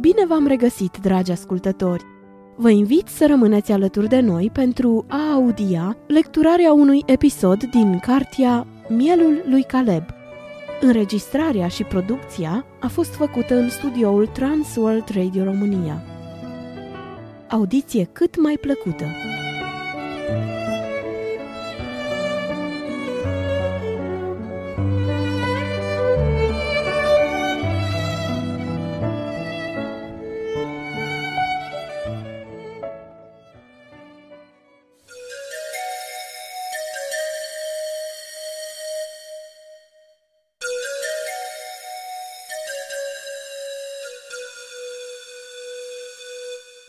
Bine v-am regăsit, dragi ascultători! Vă invit să rămâneți alături de noi pentru a audia lecturarea unui episod din cartea Mielul lui Caleb. Înregistrarea și producția a fost făcută în studioul Transworld Radio România. Audiție cât mai plăcută!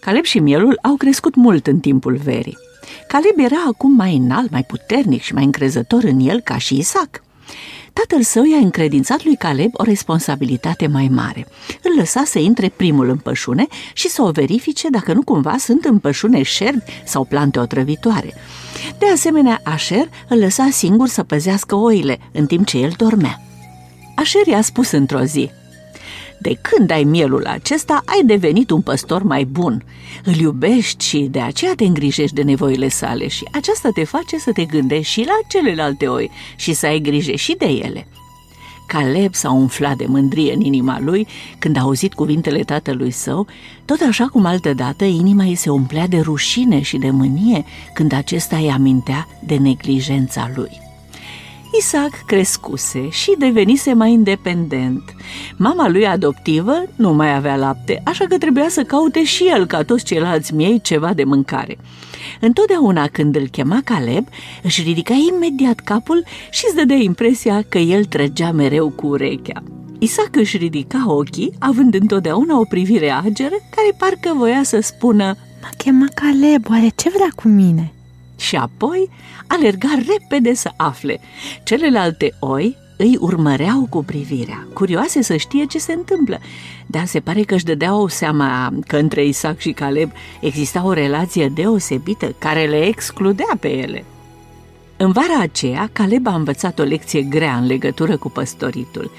Caleb și mielul au crescut mult în timpul verii. Caleb era acum mai înalt, mai puternic și mai încrezător în el ca și Isaac. Tatăl său i-a încredințat lui Caleb o responsabilitate mai mare. Îl lăsa să intre primul în pășune și să o verifice dacă nu cumva sunt în pășune șerbi sau plante otrăvitoare. De asemenea, Asher îl lăsa singur să păzească oile, în timp ce el dormea. Asher i-a spus într-o zi, de când ai mielul acesta, ai devenit un păstor mai bun. Îl iubești și de aceea te îngrijești de nevoile sale și aceasta te face să te gândești și la celelalte oi și să ai grijă și de ele. Caleb s-a umflat de mândrie în inima lui când a auzit cuvintele tatălui său, tot așa cum altădată inima îi se umplea de rușine și de mânie când acesta îi amintea de neglijența lui. Isaac crescuse și devenise mai independent. Mama lui adoptivă nu mai avea lapte, așa că trebuia să caute și el, ca toți ceilalți miei, ceva de mâncare. Întotdeauna când îl chema Caleb, își ridica imediat capul și îți dădea impresia că el trăgea mereu cu urechea. Isaac își ridica ochii, având întotdeauna o privire ageră, care parcă voia să spună Mă chema Caleb, oare ce vrea cu mine? Și apoi alerga repede să afle. Celelalte oi îi urmăreau cu privirea, curioase să știe ce se întâmplă, dar se pare că își dădeau seama că între Isaac și Caleb exista o relație deosebită care le excludea pe ele. În vara aceea, Caleb a învățat o lecție grea în legătură cu păstoritul.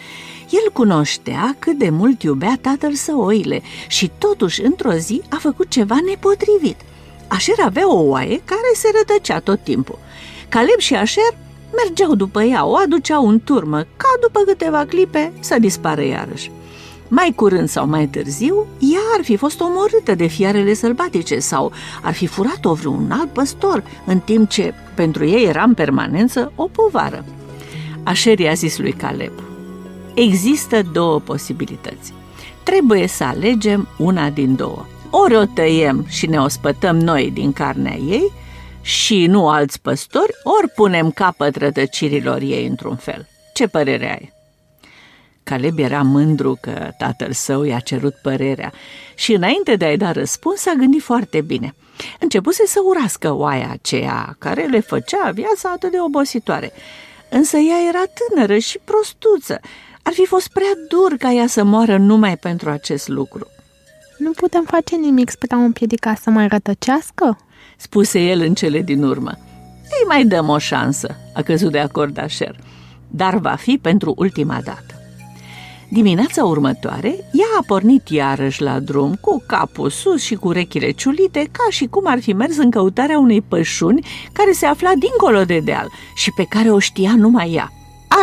El cunoștea cât de mult iubea tatăl său oile și totuși într-o zi a făcut ceva nepotrivit – Așer avea o oaie care se rătăcea tot timpul. Caleb și Așer mergeau după ea, o aduceau în turmă, ca după câteva clipe să dispară iarăși. Mai curând sau mai târziu, ea ar fi fost omorâtă de fiarele sălbatice sau ar fi furat-o vreun alt păstor, în timp ce pentru ei era în permanență o povară. Așer i-a zis lui Caleb, există două posibilități. Trebuie să alegem una din două ori o tăiem și ne ospătăm noi din carnea ei și nu alți păstori, ori punem capăt rătăcirilor ei într-un fel. Ce părere ai? Caleb era mândru că tatăl său i-a cerut părerea și înainte de a-i da răspuns a gândit foarte bine. Începuse să urască oaia aceea care le făcea viața atât de obositoare. Însă ea era tânără și prostuță. Ar fi fost prea dur ca ea să moară numai pentru acest lucru. Nu putem face nimic spre a împiedica să mai rătăcească? Spuse el în cele din urmă. Îi mai dăm o șansă, a căzut de acord Asher, dar va fi pentru ultima dată. Dimineața următoare, ea a pornit iarăși la drum, cu capul sus și cu urechile ciulite, ca și cum ar fi mers în căutarea unei pășuni care se afla dincolo de deal și pe care o știa numai ea.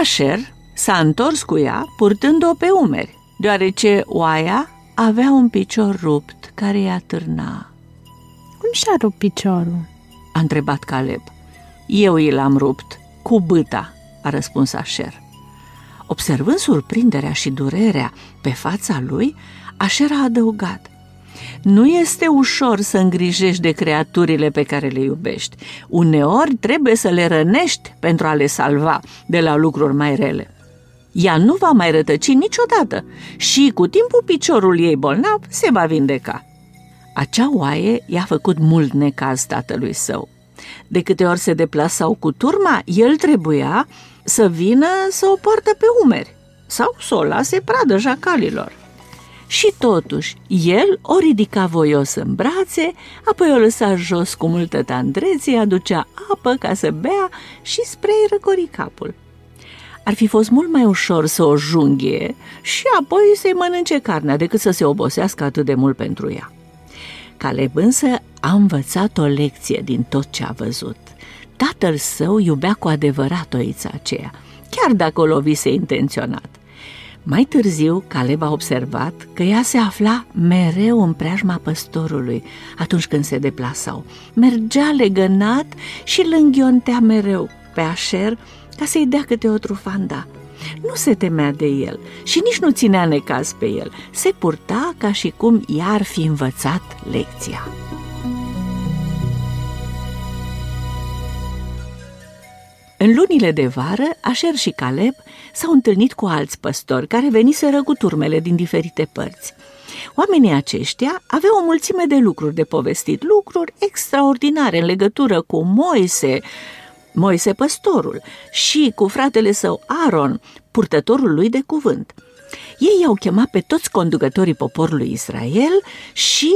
Asher s-a întors cu ea, purtând-o pe umeri, deoarece oaia avea un picior rupt care i-a târna. Cum și-a rupt piciorul? A întrebat Caleb. Eu i l-am rupt, cu băta, a răspuns Asher. Observând surprinderea și durerea pe fața lui, Asher a adăugat. Nu este ușor să îngrijești de creaturile pe care le iubești. Uneori trebuie să le rănești pentru a le salva de la lucruri mai rele ea nu va mai rătăci niciodată și cu timpul piciorul ei bolnav se va vindeca. Acea oaie i-a făcut mult necaz tatălui său. De câte ori se deplasau cu turma, el trebuia să vină să o poartă pe umeri sau să o lase pradă jacalilor. Și totuși, el o ridica voios în brațe, apoi o lăsa jos cu multă tandrețe, aducea apă ca să bea și spre răcori capul. Ar fi fost mult mai ușor să o junghie și apoi să-i mănânce carnea decât să se obosească atât de mult pentru ea. Caleb însă a învățat o lecție din tot ce a văzut. Tatăl său iubea cu adevărat oița aceea, chiar dacă o lovise intenționat. Mai târziu, Caleb a observat că ea se afla mereu în preajma păstorului atunci când se deplasau. Mergea legănat și lânghiontea mereu pe așer ca să-i dea câte o trufanda. Nu se temea de el și nici nu ținea necaz pe el. Se purta ca și cum i-ar fi învățat lecția. În lunile de vară, Așer și Caleb s-au întâlnit cu alți păstori care veniseră cu turmele din diferite părți. Oamenii aceștia aveau o mulțime de lucruri de povestit, lucruri extraordinare în legătură cu Moise, Moise păstorul, și cu fratele său Aaron, purtătorul lui de cuvânt. Ei i-au chemat pe toți conducătorii poporului Israel și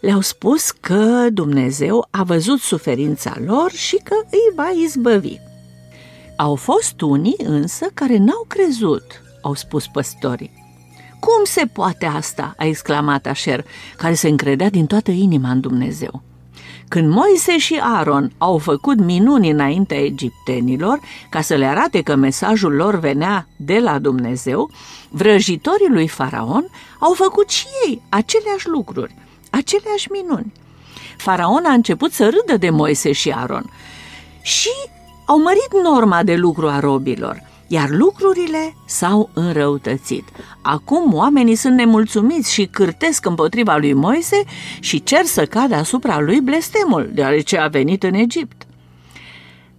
le-au spus că Dumnezeu a văzut suferința lor și că îi va izbăvi. Au fost unii însă care n-au crezut, au spus păstorii. Cum se poate asta?" a exclamat Așer, care se încredea din toată inima în Dumnezeu. Când Moise și Aaron au făcut minuni înaintea egiptenilor ca să le arate că mesajul lor venea de la Dumnezeu, vrăjitorii lui Faraon au făcut și ei aceleași lucruri, aceleași minuni. Faraon a început să râdă de Moise și Aaron și au mărit norma de lucru a robilor, iar lucrurile s-au înrăutățit. Acum oamenii sunt nemulțumiți și cârtesc împotriva lui Moise și cer să cadă asupra lui blestemul, deoarece a venit în Egipt.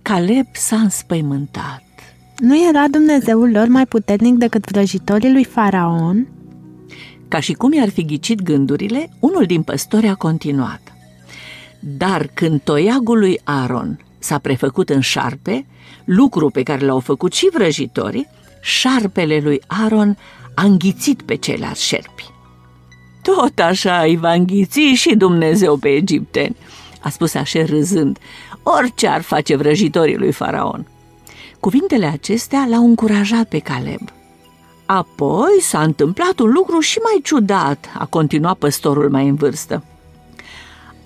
Caleb s-a înspăimântat. Nu era Dumnezeul lor mai puternic decât vrăjitorii lui Faraon? Ca și cum i-ar fi ghicit gândurile, unul din păstori a continuat. Dar când toiagul lui Aaron s-a prefăcut în șarpe, lucru pe care l-au făcut și vrăjitorii, șarpele lui Aaron a înghițit pe ceilalți șerpi. Tot așa îi va înghiți și Dumnezeu pe egipteni, a spus așa râzând, orice ar face vrăjitorii lui Faraon. Cuvintele acestea l-au încurajat pe Caleb. Apoi s-a întâmplat un lucru și mai ciudat, a continuat păstorul mai în vârstă.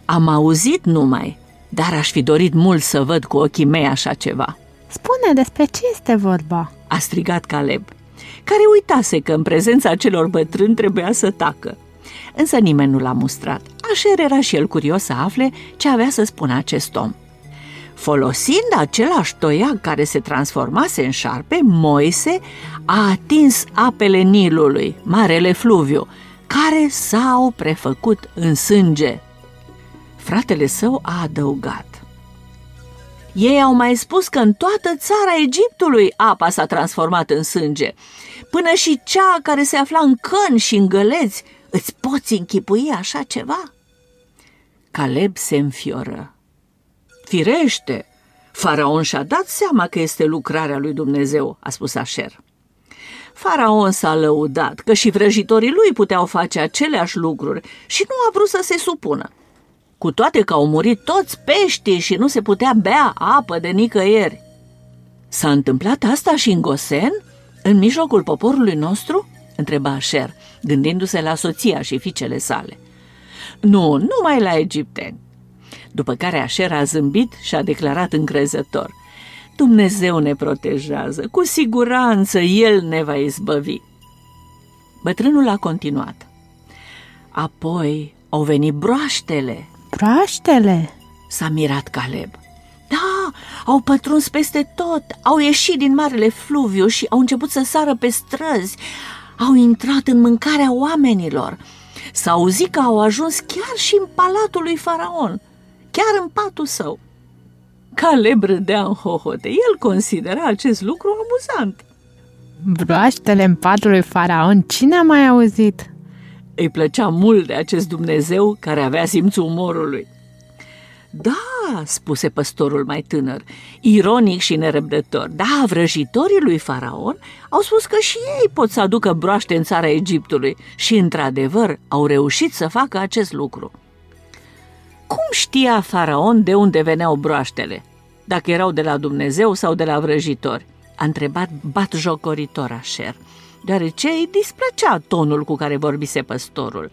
Am auzit numai dar aș fi dorit mult să văd cu ochii mei așa ceva. Spune despre ce este vorba, a strigat Caleb, care uitase că în prezența celor bătrâni trebuia să tacă. Însă nimeni nu l-a mustrat. Așer era și el curios să afle ce avea să spună acest om. Folosind același toiag care se transformase în șarpe, Moise a atins apele Nilului, marele fluviu, care s-au prefăcut în sânge. Fratele său a adăugat. Ei au mai spus că în toată țara Egiptului apa s-a transformat în sânge. Până și cea care se afla în căni și în găleți, îți poți închipui așa ceva? Caleb se înfioră. Firește, faraon și-a dat seama că este lucrarea lui Dumnezeu, a spus Așer. Faraon s-a lăudat că și vrăjitorii lui puteau face aceleași lucruri și nu a vrut să se supună cu toate că au murit toți peștii și nu se putea bea apă de nicăieri. S-a întâmplat asta și în Gosen, în mijlocul poporului nostru? întreba Asher, gândindu-se la soția și fiicele sale. Nu, numai la egipteni. După care Asher a zâmbit și a declarat încrezător. Dumnezeu ne protejează, cu siguranță El ne va izbăvi. Bătrânul a continuat. Apoi au venit broaștele, Proaștele! S-a mirat Caleb. Da, au pătruns peste tot, au ieșit din marele fluviu și au început să sară pe străzi, au intrat în mâncarea oamenilor. S-a auzit că au ajuns chiar și în palatul lui Faraon, chiar în patul său. Caleb râdea în hohote, el considera acest lucru amuzant. Broaștele în patul lui Faraon, cine a mai auzit? Îi plăcea mult de acest Dumnezeu care avea simțul umorului. Da, spuse păstorul mai tânăr, ironic și nerăbdător, da, vrăjitorii lui Faraon au spus că și ei pot să aducă broaște în țara Egiptului și, într-adevăr, au reușit să facă acest lucru. Cum știa Faraon de unde veneau broaștele? Dacă erau de la Dumnezeu sau de la vrăjitori? a întrebat batjocoritor Așer, deoarece îi displăcea tonul cu care vorbise păstorul.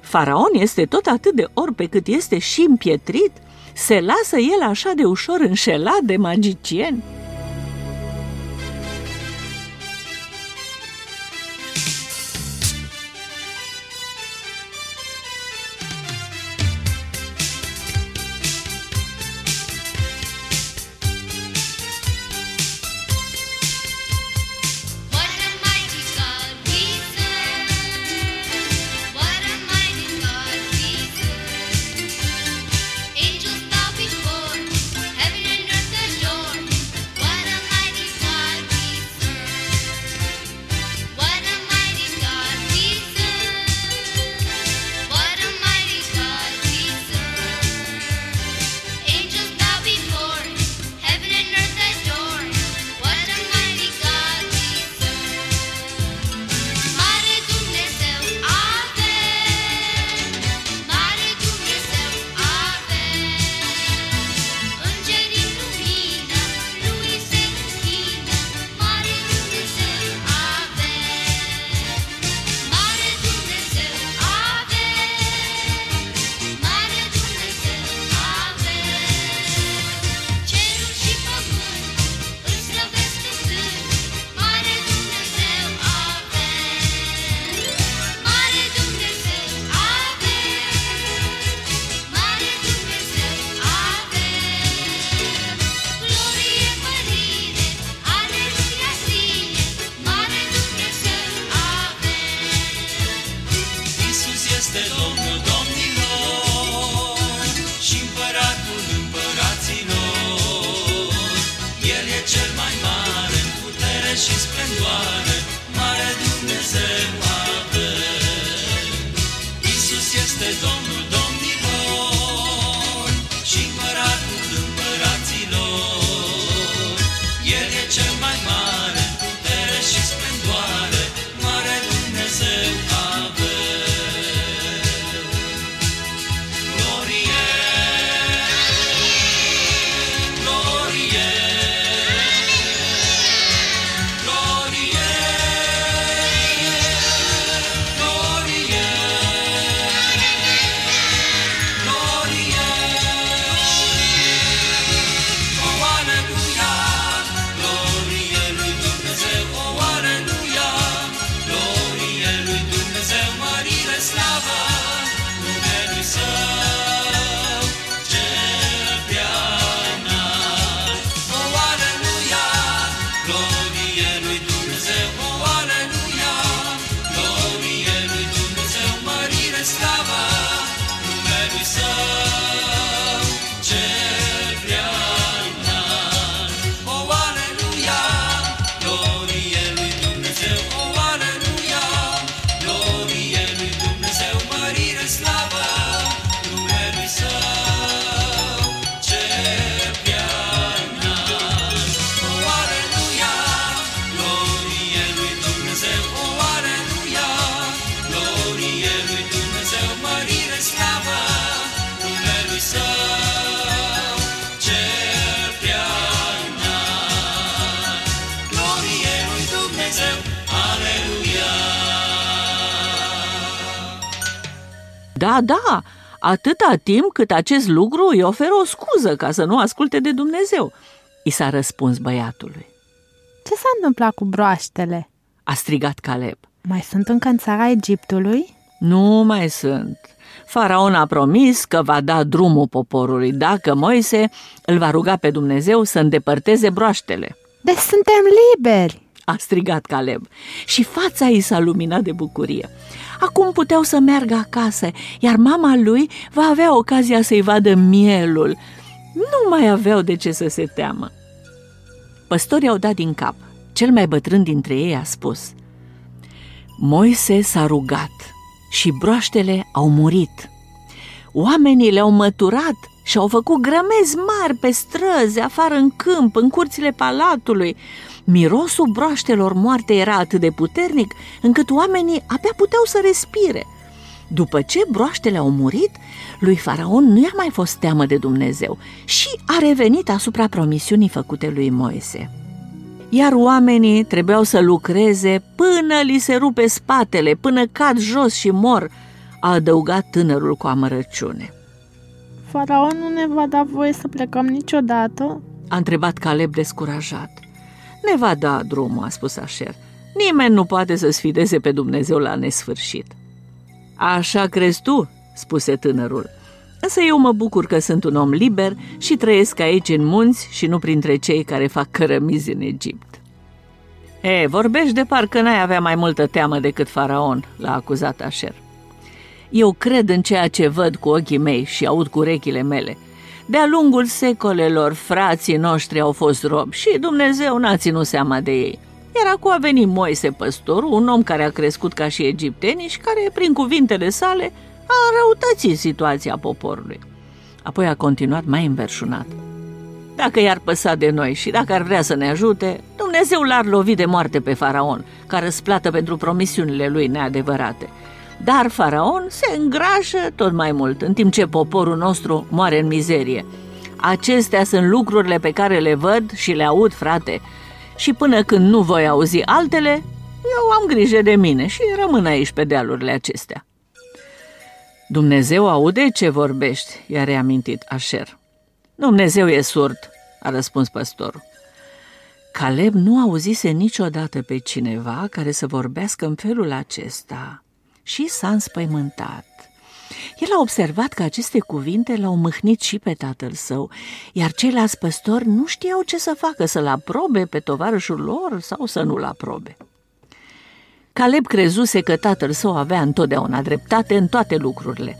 Faraon este tot atât de orb pe cât este și împietrit? Se lasă el așa de ușor înșelat de magicieni? one. Da, da, atâta timp cât acest lucru îi oferă o scuză ca să nu asculte de Dumnezeu, i s-a răspuns băiatului. Ce s-a întâmplat cu broaștele? A strigat Caleb. Mai sunt încă în țara Egiptului? Nu mai sunt. Faraon a promis că va da drumul poporului dacă Moise îl va ruga pe Dumnezeu să îndepărteze broaștele. Deci suntem liberi! A strigat Caleb și fața ei s-a luminat de bucurie. Acum puteau să meargă acasă, iar mama lui va avea ocazia să-i vadă mielul. Nu mai aveau de ce să se teamă. Păstorii au dat din cap. Cel mai bătrân dintre ei a spus Moise s-a rugat și broaștele au murit. Oamenii le-au măturat și au făcut grămezi mari pe străzi, afară în câmp, în curțile palatului. Mirosul broaștelor moarte era atât de puternic încât oamenii abia puteau să respire. După ce broaștele au murit, lui Faraon nu i-a mai fost teamă de Dumnezeu și a revenit asupra promisiunii făcute lui Moise. iar oamenii trebuiau să lucreze până li se rupe spatele, până cad jos și mor, a adăugat tânărul cu amărăciune. Faraon nu ne va da voie să plecăm niciodată? A întrebat Caleb descurajat. Ne va da drumul, a spus Așer. Nimeni nu poate să sfideze pe Dumnezeu la nesfârșit. Așa crezi tu, spuse tânărul. Însă eu mă bucur că sunt un om liber și trăiesc aici în munți și nu printre cei care fac cărămizi în Egipt. E, vorbești de parcă n-ai avea mai multă teamă decât faraon, l-a acuzat Așer. Eu cred în ceea ce văd cu ochii mei și aud cu urechile mele. De-a lungul secolelor, frații noștri au fost robi și Dumnezeu n-a ținut seama de ei. Iar acum a venit Moise păstorul, un om care a crescut ca și egiptenii și care, prin cuvintele sale, a înrăutățit situația poporului. Apoi a continuat mai înverșunat. Dacă i-ar păsa de noi și dacă ar vrea să ne ajute, Dumnezeu l-ar lovi de moarte pe faraon, ca răsplată pentru promisiunile lui neadevărate. Dar faraon se îngrașă tot mai mult, în timp ce poporul nostru moare în mizerie. Acestea sunt lucrurile pe care le văd și le aud, frate, și până când nu voi auzi altele, eu am grijă de mine și rămân aici pe dealurile acestea. Dumnezeu aude ce vorbești, i-a reamintit Așer. Dumnezeu e surd, a răspuns păstorul. Caleb nu auzise niciodată pe cineva care să vorbească în felul acesta și s-a înspăimântat. El a observat că aceste cuvinte l-au mâhnit și pe tatăl său, iar ceilalți păstori nu știau ce să facă, să-l aprobe pe tovarășul lor sau să nu-l aprobe. Caleb crezuse că tatăl său avea întotdeauna dreptate în toate lucrurile,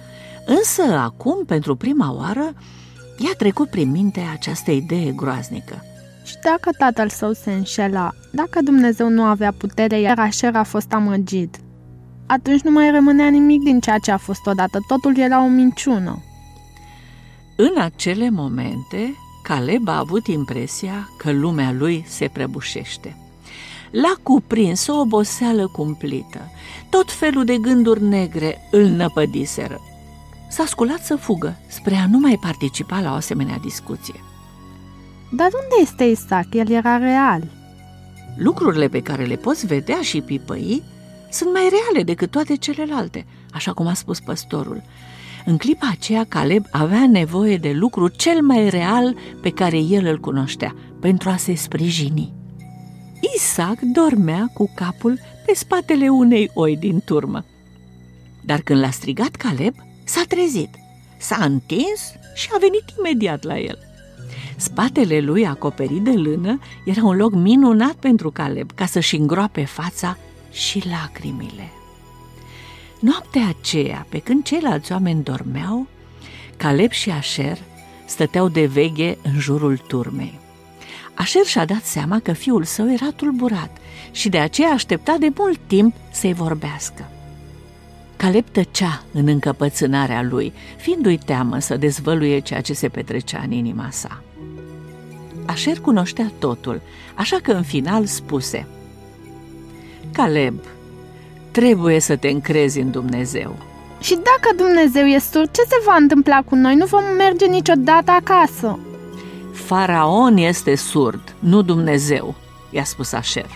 însă acum, pentru prima oară, i-a trecut prin minte această idee groaznică. Și dacă tatăl său se înșela, dacă Dumnezeu nu avea putere, iar Așer a fost amăgit, atunci nu mai rămânea nimic din ceea ce a fost odată, totul era o minciună. În acele momente, Caleb a avut impresia că lumea lui se prăbușește. L-a cuprins o oboseală cumplită. Tot felul de gânduri negre îl năpădiseră. S-a sculat să fugă spre a nu mai participa la o asemenea discuție. Dar unde este Isaac? El era real. Lucrurile pe care le poți vedea și pipăi sunt mai reale decât toate celelalte, așa cum a spus păstorul. În clipa aceea, Caleb avea nevoie de lucru cel mai real pe care el îl cunoștea, pentru a se sprijini. Isaac dormea cu capul pe spatele unei oi din turmă. Dar când l-a strigat Caleb, s-a trezit, s-a întins și a venit imediat la el. Spatele lui, acoperit de lână, era un loc minunat pentru Caleb, ca să-și îngroape fața și lacrimile. Noaptea aceea, pe când ceilalți oameni dormeau, Caleb și Așer stăteau de veghe în jurul turmei. Așer și-a dat seama că fiul său era tulburat și de aceea aștepta de mult timp să-i vorbească. Caleb tăcea în încăpățânarea lui, fiindu-i teamă să dezvăluie ceea ce se petrecea în inima sa. Așer cunoștea totul, așa că în final spuse Caleb, trebuie să te încrezi în Dumnezeu. Și dacă Dumnezeu e surd, ce se va întâmpla cu noi? Nu vom merge niciodată acasă. Faraon este surd, nu Dumnezeu, i-a spus Așer.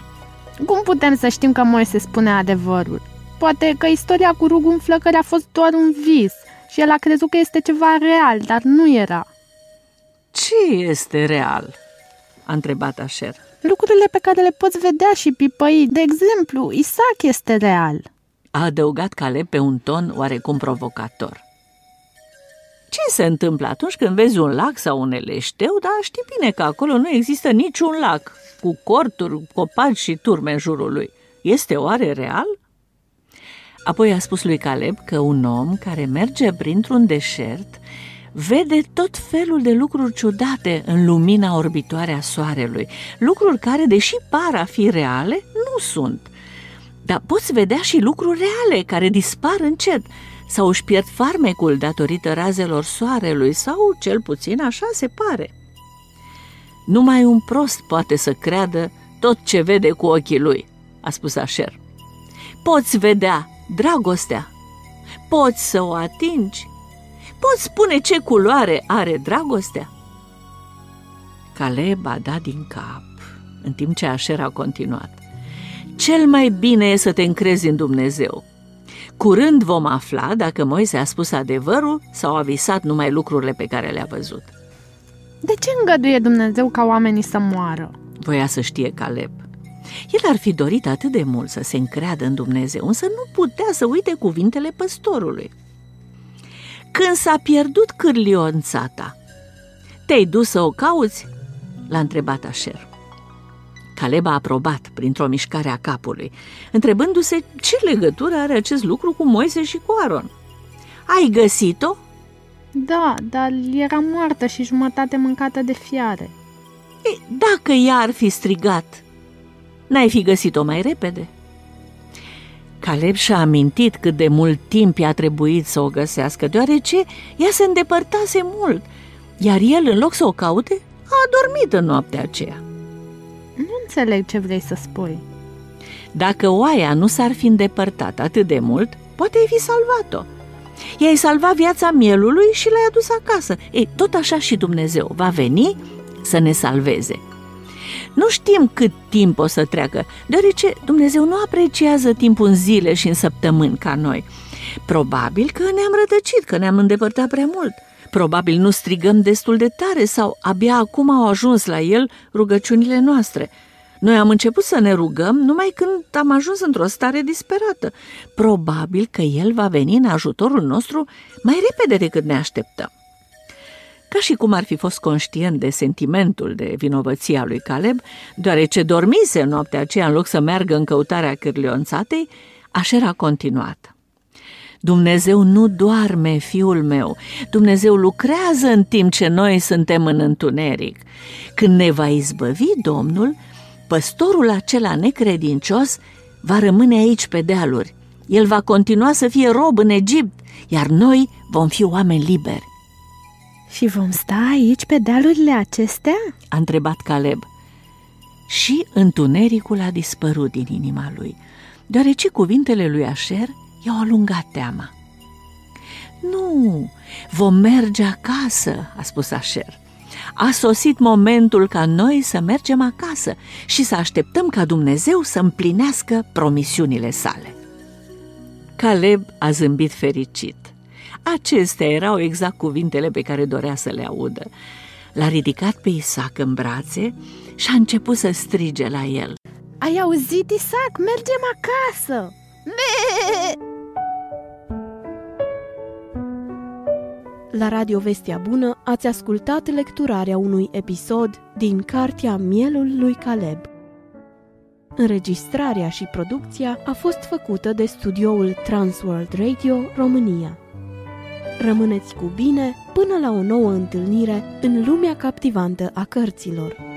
Cum putem să știm că Moise spune adevărul? Poate că istoria cu rugul în flăcări a fost doar un vis și el a crezut că este ceva real, dar nu era. Ce este real? a întrebat Așer. Lucrurile pe care le poți vedea și pipăi, de exemplu, Isaac este real. A adăugat Caleb pe un ton oarecum provocator. Ce se întâmplă atunci când vezi un lac sau un leșteu, dar știi bine că acolo nu există niciun lac, cu corturi, copaci și turme în jurul lui. Este oare real? Apoi a spus lui Caleb că un om care merge printr-un deșert vede tot felul de lucruri ciudate în lumina orbitoare a soarelui, lucruri care, deși par a fi reale, nu sunt. Dar poți vedea și lucruri reale care dispar încet sau își pierd farmecul datorită razelor soarelui sau, cel puțin, așa se pare. Numai un prost poate să creadă tot ce vede cu ochii lui, a spus Așer. Poți vedea dragostea, poți să o atingi, poți spune ce culoare are dragostea? Caleb a dat din cap în timp ce Așer a continuat. Cel mai bine e să te încrezi în Dumnezeu. Curând vom afla dacă Moise a spus adevărul sau a visat numai lucrurile pe care le-a văzut. De ce îngăduie Dumnezeu ca oamenii să moară? Voia să știe Caleb. El ar fi dorit atât de mult să se încreadă în Dumnezeu, însă nu putea să uite cuvintele păstorului. Când s-a pierdut cârlionța ta, te-ai dus să o cauți? L-a întrebat Așer. Caleb a aprobat printr-o mișcare a capului, întrebându-se ce legătură are acest lucru cu Moise și cu Aron. Ai găsit-o? Da, dar era moartă și jumătate mâncată de fiare. E, dacă ea ar fi strigat, n-ai fi găsit-o mai repede? Caleb și-a amintit cât de mult timp i-a trebuit să o găsească, deoarece ea se îndepărtase mult, iar el, în loc să o caute, a adormit în noaptea aceea. Nu înțeleg ce vrei să spui. Dacă oaia nu s-ar fi îndepărtat atât de mult, poate ai fi salvat-o. I-ai salvat viața mielului și l-ai adus acasă. Ei, tot așa și Dumnezeu va veni să ne salveze. Nu știm cât timp o să treacă, deoarece Dumnezeu nu apreciază timpul în zile și în săptămâni ca noi. Probabil că ne-am rătăcit, că ne-am îndepărtat prea mult. Probabil nu strigăm destul de tare sau abia acum au ajuns la el rugăciunile noastre. Noi am început să ne rugăm numai când am ajuns într-o stare disperată. Probabil că el va veni în ajutorul nostru mai repede decât ne așteptăm. Ca și cum ar fi fost conștient de sentimentul de vinovăție a lui Caleb, deoarece dormise în noaptea aceea în loc să meargă în căutarea cârlionțatei, Așer a continuat. Dumnezeu nu doarme, fiul meu. Dumnezeu lucrează în timp ce noi suntem în întuneric. Când ne va izbăvi Domnul, păstorul acela necredincios va rămâne aici pe dealuri. El va continua să fie rob în Egipt, iar noi vom fi oameni liberi. Și vom sta aici pe dealurile acestea? A întrebat Caleb. Și întunericul a dispărut din inima lui, deoarece cuvintele lui Așer i-au alungat teama. Nu, vom merge acasă, a spus Așer. A sosit momentul ca noi să mergem acasă și să așteptăm ca Dumnezeu să împlinească promisiunile sale. Caleb a zâmbit fericit. Acestea erau exact cuvintele pe care dorea să le audă. L-a ridicat pe Isaac în brațe și a început să strige la el. Ai auzit, Isaac? Mergem acasă! La Radio Vestea Bună ați ascultat lecturarea unui episod din cartea Mielul lui Caleb. Înregistrarea și producția a fost făcută de studioul Transworld Radio România. Rămâneți cu bine până la o nouă întâlnire în lumea captivantă a cărților.